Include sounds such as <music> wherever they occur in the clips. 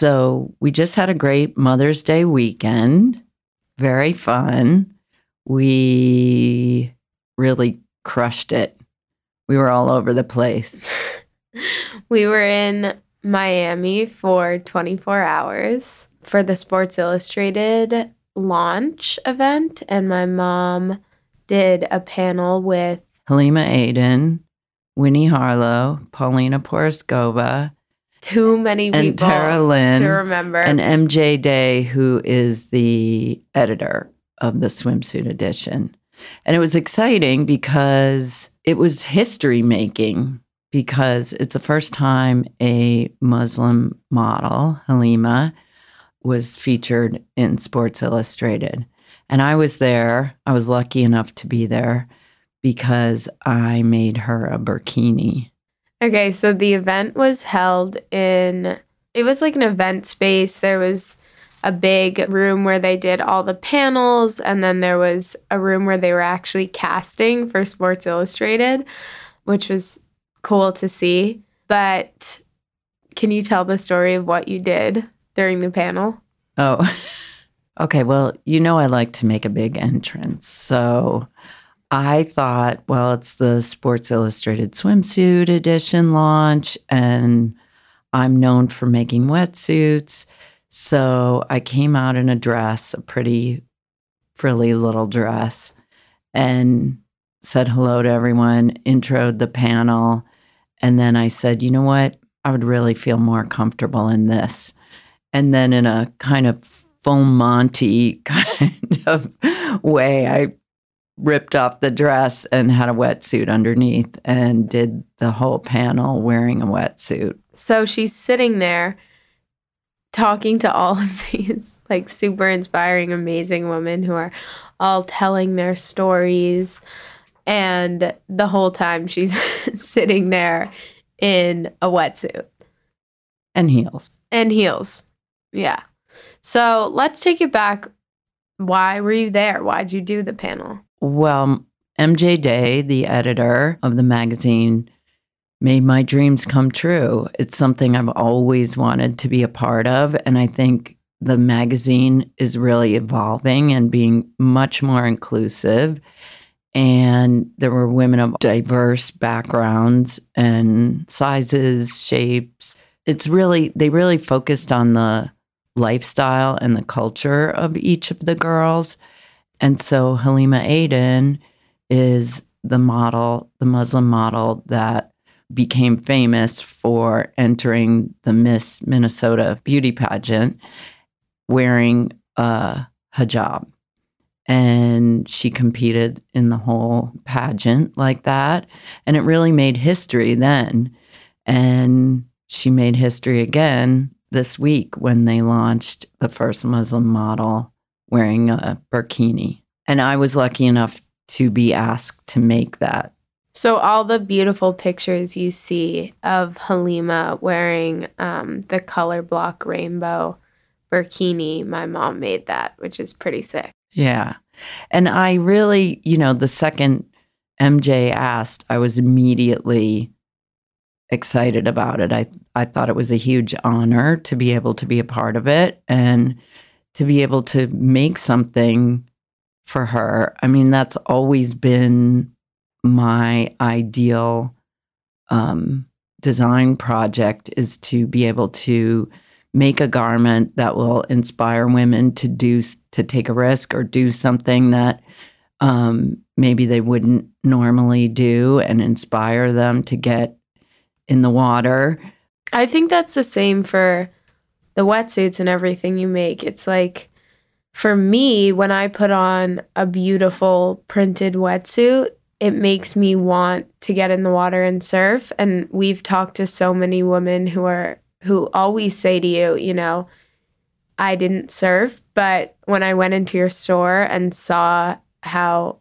So we just had a great Mother's Day weekend. Very fun. We really crushed it. We were all over the place. <laughs> we were in Miami for 24 hours for the Sports Illustrated launch event, and my mom did a panel with Halima Aden, Winnie Harlow, Paulina Porizkova, too many people and Tara Lynn to remember. And MJ Day, who is the editor of the swimsuit edition. And it was exciting because it was history making because it's the first time a Muslim model, Halima, was featured in Sports Illustrated. And I was there. I was lucky enough to be there because I made her a burkini. Okay, so the event was held in it was like an event space. There was a big room where they did all the panels and then there was a room where they were actually casting for Sports Illustrated, which was cool to see. But can you tell the story of what you did during the panel? Oh. <laughs> okay, well, you know I like to make a big entrance. So I thought, well, it's the Sports Illustrated swimsuit edition launch, and I'm known for making wetsuits. So I came out in a dress, a pretty frilly little dress, and said hello to everyone, introed the panel. And then I said, you know what? I would really feel more comfortable in this. And then, in a kind of full Monty <laughs> kind of way, I ripped off the dress and had a wetsuit underneath and did the whole panel wearing a wetsuit. So she's sitting there talking to all of <laughs> these like super inspiring, amazing women who are all telling their stories. And the whole time she's <laughs> sitting there in a wetsuit and heels. And heels. Yeah. So let's take it back. Why were you there? Why'd you do the panel? Well, MJ Day, the editor of the magazine, made my dreams come true. It's something I've always wanted to be a part of. And I think the magazine is really evolving and being much more inclusive. And there were women of diverse backgrounds and sizes, shapes. It's really, they really focused on the lifestyle and the culture of each of the girls. And so Halima Aden is the model, the Muslim model that became famous for entering the Miss Minnesota beauty pageant wearing a hijab. And she competed in the whole pageant like that. And it really made history then. And she made history again this week when they launched the first Muslim model wearing a burkini. And I was lucky enough to be asked to make that. So, all the beautiful pictures you see of Halima wearing um, the color block rainbow burkini, my mom made that, which is pretty sick. Yeah. And I really, you know, the second MJ asked, I was immediately excited about it. I, I thought it was a huge honor to be able to be a part of it and to be able to make something for her. I mean, that's always been my ideal um, design project is to be able to make a garment that will inspire women to do to take a risk or do something that um, maybe they wouldn't normally do and inspire them to get in the water. I think that's the same for the wetsuits and everything you make. It's like for me, when I put on a beautiful printed wetsuit, it makes me want to get in the water and surf. And we've talked to so many women who are who always say to you, you know, I didn't surf, but when I went into your store and saw how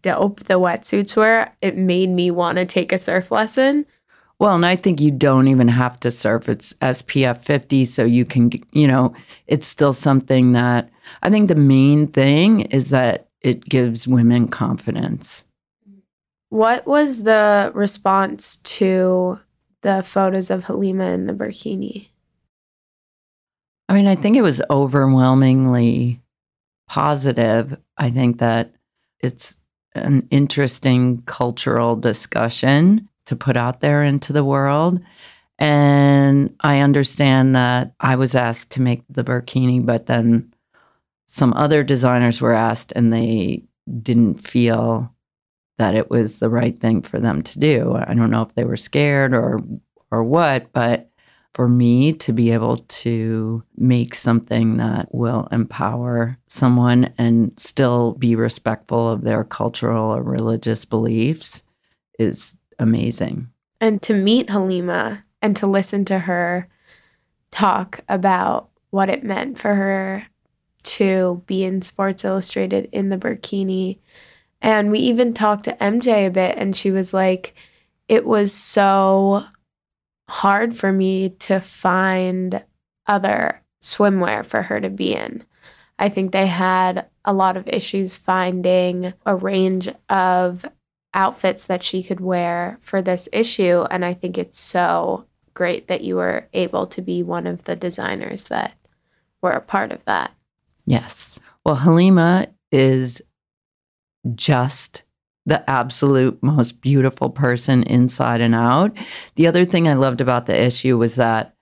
dope the wetsuits were, it made me want to take a surf lesson. Well, and I think you don't even have to surf. It's SPF 50, so you can, you know, it's still something that I think the main thing is that it gives women confidence. What was the response to the photos of Halima in the burkini? I mean, I think it was overwhelmingly positive. I think that it's an interesting cultural discussion to put out there into the world. And I understand that I was asked to make the burkini, but then some other designers were asked and they didn't feel that it was the right thing for them to do. I don't know if they were scared or or what, but for me to be able to make something that will empower someone and still be respectful of their cultural or religious beliefs is amazing. And to meet Halima and to listen to her talk about what it meant for her to be in Sports Illustrated in the burkini. And we even talked to MJ a bit, and she was like, it was so hard for me to find other swimwear for her to be in. I think they had a lot of issues finding a range of outfits that she could wear for this issue. And I think it's so great that you were able to be one of the designers that were a part of that. Yes. Well, Halima is just the absolute most beautiful person inside and out. The other thing I loved about the issue was that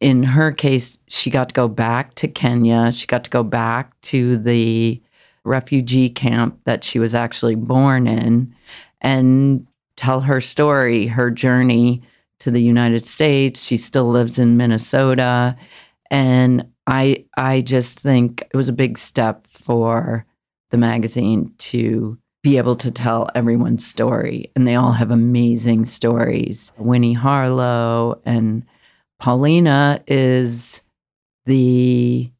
in her case, she got to go back to Kenya. She got to go back to the refugee camp that she was actually born in and tell her story, her journey to the United States. She still lives in Minnesota. And I I just think it was a big step for the magazine to be able to tell everyone's story. And they all have amazing stories. Winnie Harlow and Paulina is the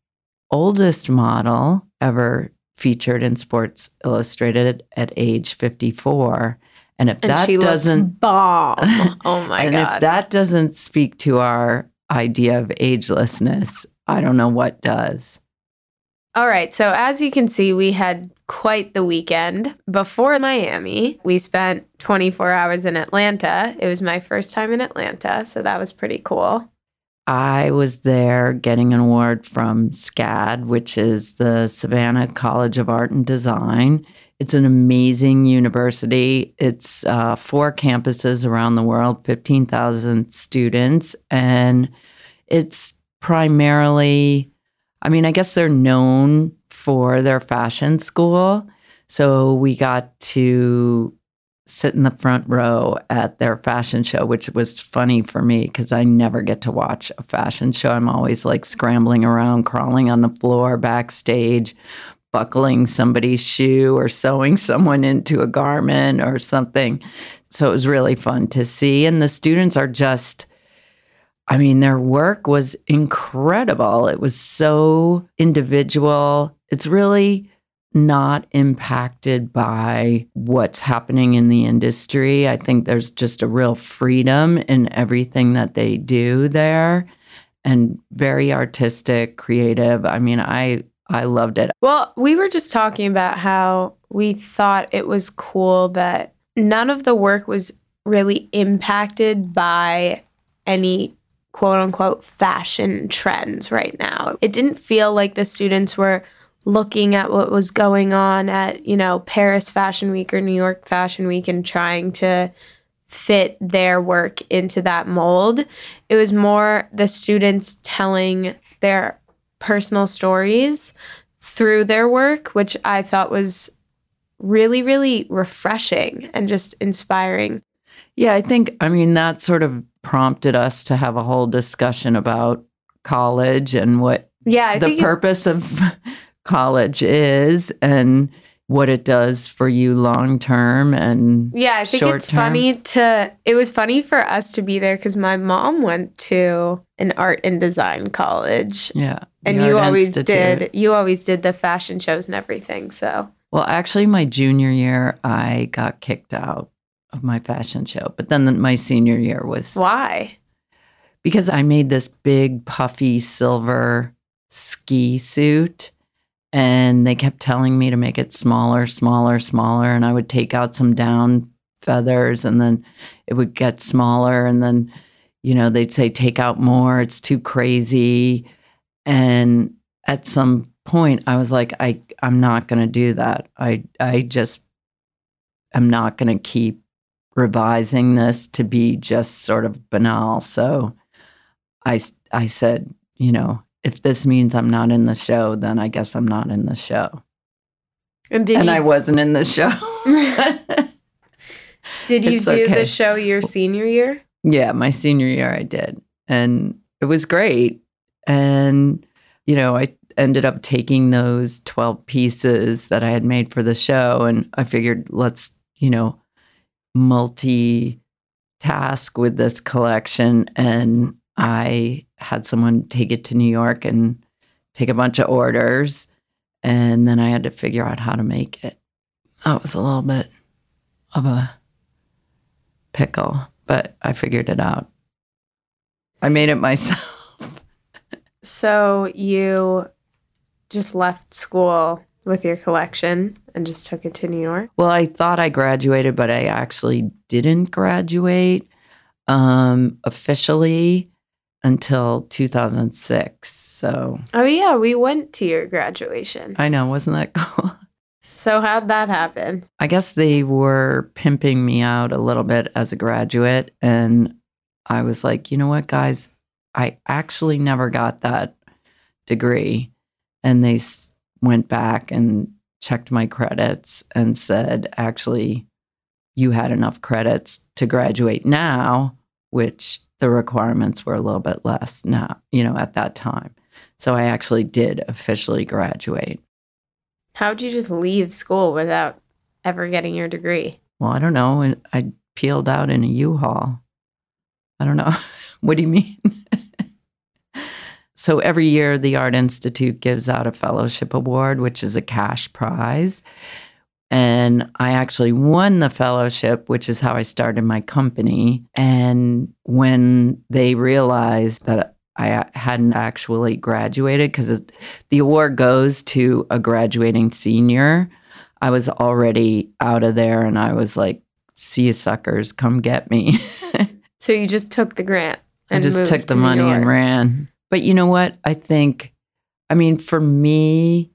oldest model ever featured in Sports Illustrated at age 54. And if And that doesn't bomb. <laughs> Oh my and god. if that doesn't speak to our idea of agelessness, I don't know what does. All right. So, as you can see, we had quite the weekend. Before Miami, we spent 24 hours in Atlanta. It was my first time in Atlanta. So, that was pretty cool. I was there getting an award from SCAD, which is the Savannah College of Art and Design. It's an amazing university. It's uh, four campuses around the world, 15,000 students, and it's primarily, I mean, I guess they're known for their fashion school. So we got to sit in the front row at their fashion show, which was funny for me because I never get to watch a fashion show. I'm always like scrambling around, crawling on the floor backstage, buckling somebody's shoe or sewing someone into a garment or something. So it was really fun to see. And the students are just, I mean, their work was incredible. It was so individual. It's really not impacted by what's happening in the industry. I think there's just a real freedom in everything that they do there and very artistic, creative. I mean, I I loved it. Well, we were just talking about how we thought it was cool that none of the work was really impacted by any quote unquote fashion trends right now. It didn't feel like the students were looking at what was going on at, you know, Paris Fashion Week or New York Fashion Week and trying to fit their work into that mold. It was more the students telling their personal stories through their work, which I thought was really, really refreshing and just inspiring. Yeah, I think I mean that sort of prompted us to have a whole discussion about college and what Yeah, I the think it- purpose of college is and what it does for you long term and Yeah, I think it's term. funny to it was funny for us to be there cuz my mom went to an art and design college Yeah. and you always Institute. did you always did the fashion shows and everything. So, Well, actually, my junior year, I got kicked out of my fashion show. But then my senior year was why? because I made this big, puffy silver ski suit. And they kept telling me to make it smaller, smaller, smaller. And I would take out some down feathers and then it would get smaller. And then, you know, they'd say, take out more. It's too crazy. And at some point, I was like, I, I'm not going to do that. I, I just, I'm not going to keep revising this to be just sort of banal. So I, I said, you know, if this means I'm not in the show, then I guess I'm not in the show. And did and you I wasn't in the show. <laughs> did you it's do okay. the show your senior year? yeah, my senior year I did. And it was great. And, you know, I ended up taking those 12 pieces that I had made for the show and I figured let's, you know, multi task with this collection and I had someone take it to New York and take a bunch of orders and then I had to figure out how to make it. That was a little bit of a pickle, but I figured it out. I made it myself. <laughs> So, you just left school with your collection and just took it to New York? Well, I thought I graduated, but I actually didn't graduate um, officially until 2006. So Oh yeah, we went to your graduation. I know, wasn't that <laughs> cool? So how'd that happen? I guess they were pimping me out a little bit as a graduate. And I was like, you know what, guys? I actually never got that degree. And they went back and checked my credits and said, actually, you had enough credits to graduate now, which the requirements were a little bit less now, you know, at that time. So I actually did officially graduate. How'd you just leave school without ever getting your degree? Well, I don't know. I peeled out in a U-Haul. I don't know. <laughs> what do you mean? <laughs> so every year, the Art Institute gives out a fellowship award, which is a cash prize. And I actually won the fellowship, which is how I started my company. And when they realized that I hadn't actually graduated, because the award goes to a graduating senior, I was already out of there and I was like, see you suckers, come get me. <laughs> So you just took the grant I and just moved took the to money and ran. But you know what? I think, I mean, for me,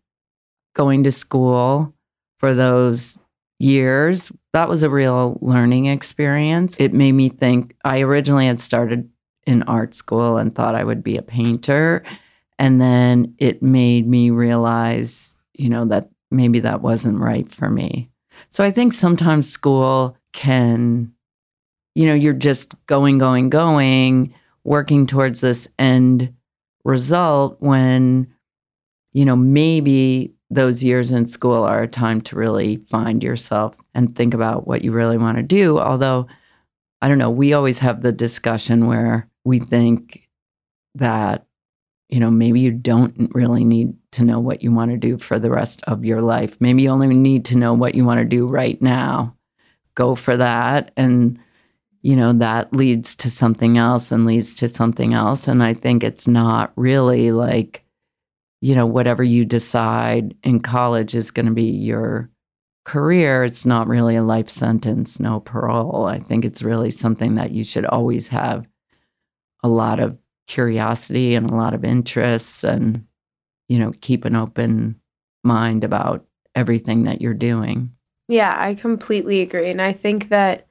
going to school for those years, that was a real learning experience. It made me think. I originally had started in art school and thought I would be a painter. And then it made me realize, you know, that maybe that wasn't right for me. So I think sometimes school can, you know, you're just going, going, going, working towards this end result when, you know, maybe those years in school are a time to really find yourself and think about what you really want to do. Although, I don't know, we always have the discussion where we think that, you know, maybe you don't really need to know what you want to do for the rest of your life. Maybe you only need to know what you want to do right now. Go for that. And, you know, that leads to something else and leads to something else. And I think it's not really like, you know, whatever you decide in college is going to be your career. It's not really a life sentence, no parole. I think it's really something that you should always have a lot of curiosity and a lot of interests and, you know, keep an open mind about everything that you're doing. Yeah, I completely agree. And I think that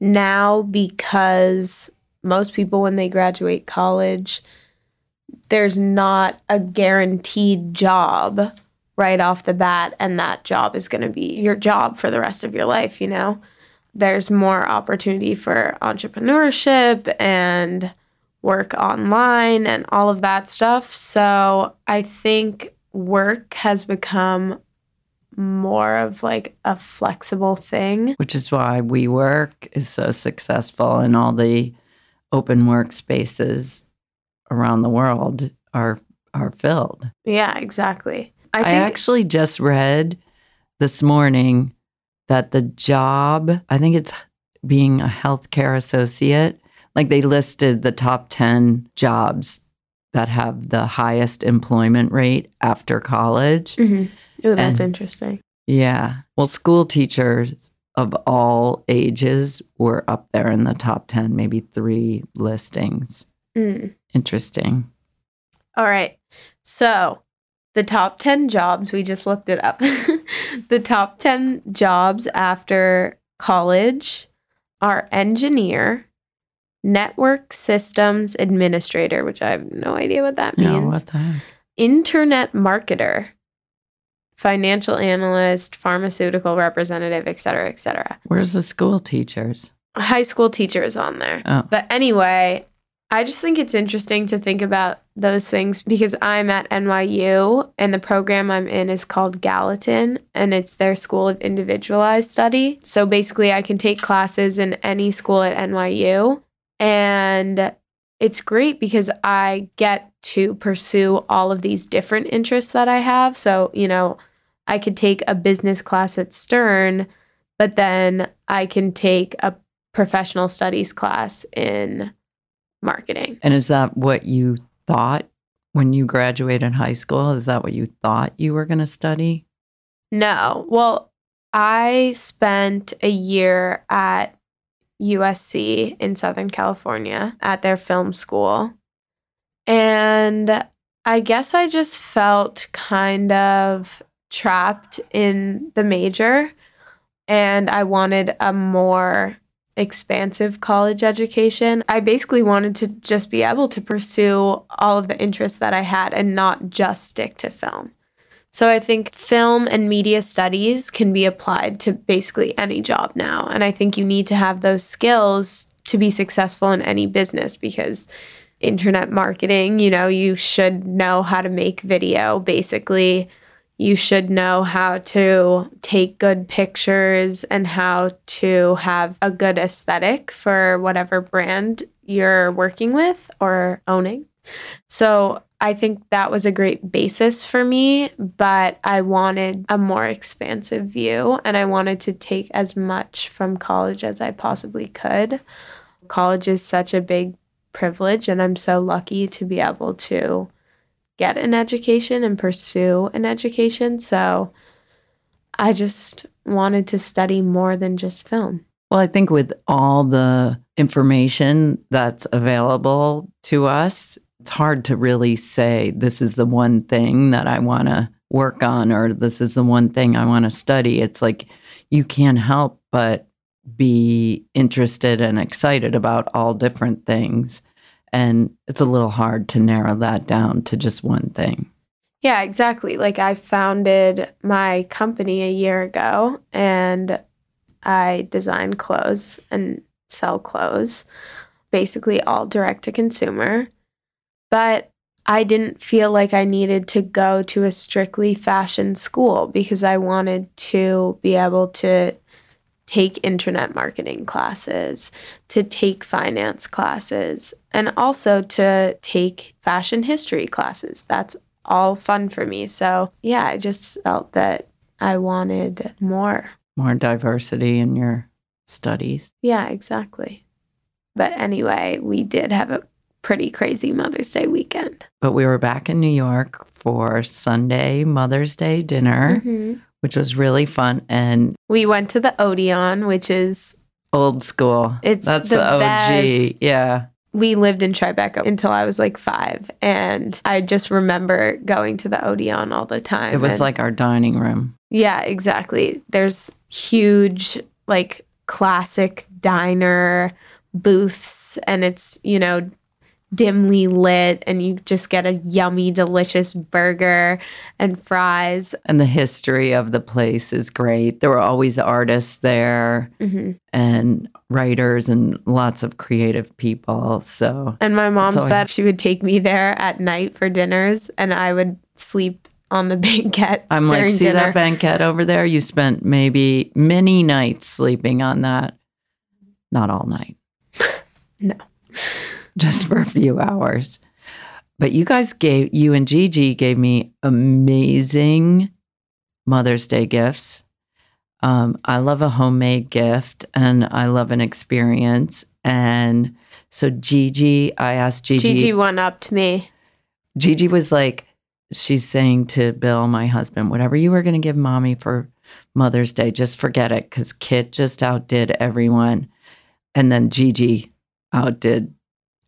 now, because most people, when they graduate college, there's not a guaranteed job right off the bat, and that job is going to be your job for the rest of your life, you know? There's more opportunity for entrepreneurship and work online and all of that stuff. So I think work has become more of like a flexible thing. Which is why WeWork is so successful and all the open workspaces around the world are are filled. Yeah, exactly. I I, actually just read this morning that the job, I think it's being a healthcare associate, like they listed the top 10 jobs that have the highest employment rate after college. Mhm. Ooh, that's and- interesting. Yeah. Well, school teachers of all ages were up there in the top 10, maybe three listings. Mm. Interesting. All right. So, the top 10 jobs, we just looked it up. <laughs> the top 10 jobs after college are engineer, network systems administrator, which I have no idea what that No, means, what the heck? internet marketer, financial analyst, pharmaceutical representative, et cetera, et cetera. Where's the school teachers? High school teachers on there. Oh, But anyway, I just think it's interesting to think about those things because I'm at NYU and the program I'm in is called Gallatin and it's their school of individualized study. So basically, I can take classes in any school at NYU and it's great because I get to pursue all of these different interests that I have. So, you know, I could take a business class at Stern, but then I can take a professional studies class in marketing. and is that what you thought when you graduated high school? Is that what you thought you were going to study? No. Well, I spent a year at USC in Southern California at their film school. And I guess I just felt kind of trapped in the major and I wanted a more expansive college education. I basically wanted to just be able to pursue all of the interests that I had and not just stick to film. So I think film and media studies can be applied to basically any job now. And I think you need to have those skills to be successful in any business because internet marketing, you know, you should know how to make video basically. You should know how to take good pictures and how to have a good aesthetic for whatever brand you're working with or owning. So I think that was a great basis for me, but I wanted a more expansive view and I wanted to take as much from college as I possibly could. College is such a big privilege, and I'm so lucky to be able to get an education and pursue an education. So I just wanted to study more than just film. Well, I think with all the information that's available to us, it's hard to really say this is the one thing that I want to work on or this is the one thing I want to study. It's like you can't help but be interested and excited about all different things. And it's a little hard to narrow that down to just one thing. Yeah, exactly. Like I founded my company a year ago and I design clothes and sell clothes, basically all direct to consumer. But I didn't feel like I needed to go to a strictly fashion school because I wanted to be able to take internet marketing classes, to take finance classes, and also to take fashion history classes. That's all fun for me. So, yeah, I just felt that I wanted more. More diversity in your studies. Yeah, exactly. But anyway, we did have a pretty crazy Mother's Day weekend. But we were back in New York for Sunday Mother's Day dinner, Mhm. Which was really fun and We went to the Odeon, which is, old school. It's That's the the, OG. best. Yeah. we lived in Tribeca until I was like five. And I just remember going to the Odeon all the time. It was and- like our dining room. Yeah, exactly. There's huge, like, classic diner booths, and it's, you know, dimly lit, and you just get a yummy, delicious burger and fries. And the history of the place is great. There were always artists there hmm and writers and lots of creative people. So And my mom always- said she would take me there at night for dinners, and I would sleep on the <laughs> banquette. I'm like, see dinner. that banquette over there? You spent maybe many nights sleeping on that. Not all night. <laughs> No. Just for a few hours. But you guys gave, you and Gigi gave me amazing Mother's Day gifts. Um, I love a homemade gift and I love an experience. And so Gigi, I asked Gigi, Gigi one upped me. Gigi was like, she's saying to Bill, my husband, whatever you were going to give mommy for Mother's Day, just forget it because Kit just outdid everyone. And then Gigi outdid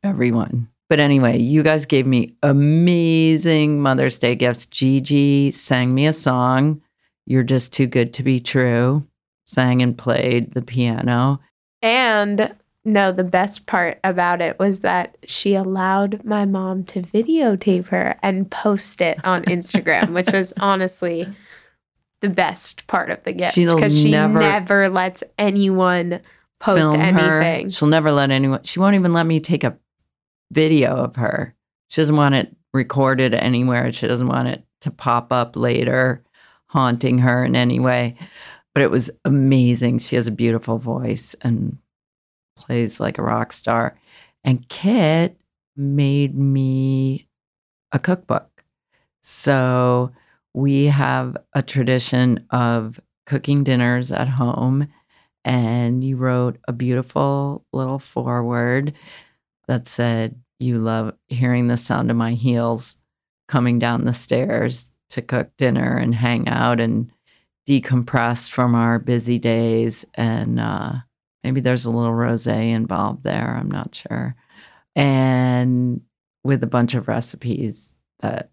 everyone. But anyway, you guys gave me amazing Mother's Day gifts. Gigi sang me a song, You're Just Too Good to Be True, sang and played the piano. And no, the best part about it was that she allowed my mom to videotape her and post it on <laughs> Instagram, which was honestly the best part of the gift because she never- never, lets anyone post film her. anything. She'll never let anyone. She won't even let me take a video of her. She doesn't want it recorded anywhere. She doesn't want it to pop up later, haunting her in any way. But it was amazing. She has a beautiful voice and plays like a rock star. And Kit made me a cookbook. So we have a tradition of cooking dinners at home and you wrote a beautiful little foreword that said you love hearing the sound of my heels coming down the stairs to cook dinner and hang out and decompress from our busy days and uh, maybe there's a little rosé involved there i'm not sure and with a bunch of recipes that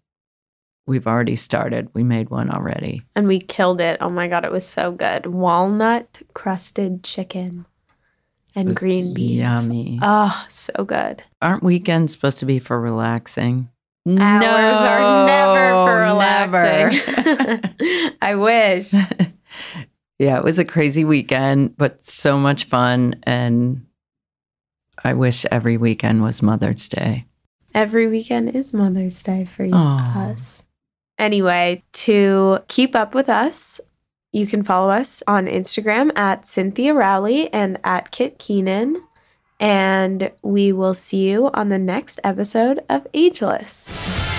we've already started we made one already and we killed it. Oh my god, it was so good. Walnut crusted chicken and green beans. yummy Oh, so good. Aren't weekends supposed to be for relaxing? Hours are never for No, relaxing. <laughs> <laughs> I wish. <laughs> yeah, it was a crazy weekend, but so much fun. And I wish every weekend was Mother's Day. Every weekend is Mother's Day for you, us. Anyway, to keep up with us, you can follow us on Instagram at Cynthia Rowley and at Kit Keenan. And we will see you on the next episode of Ageless.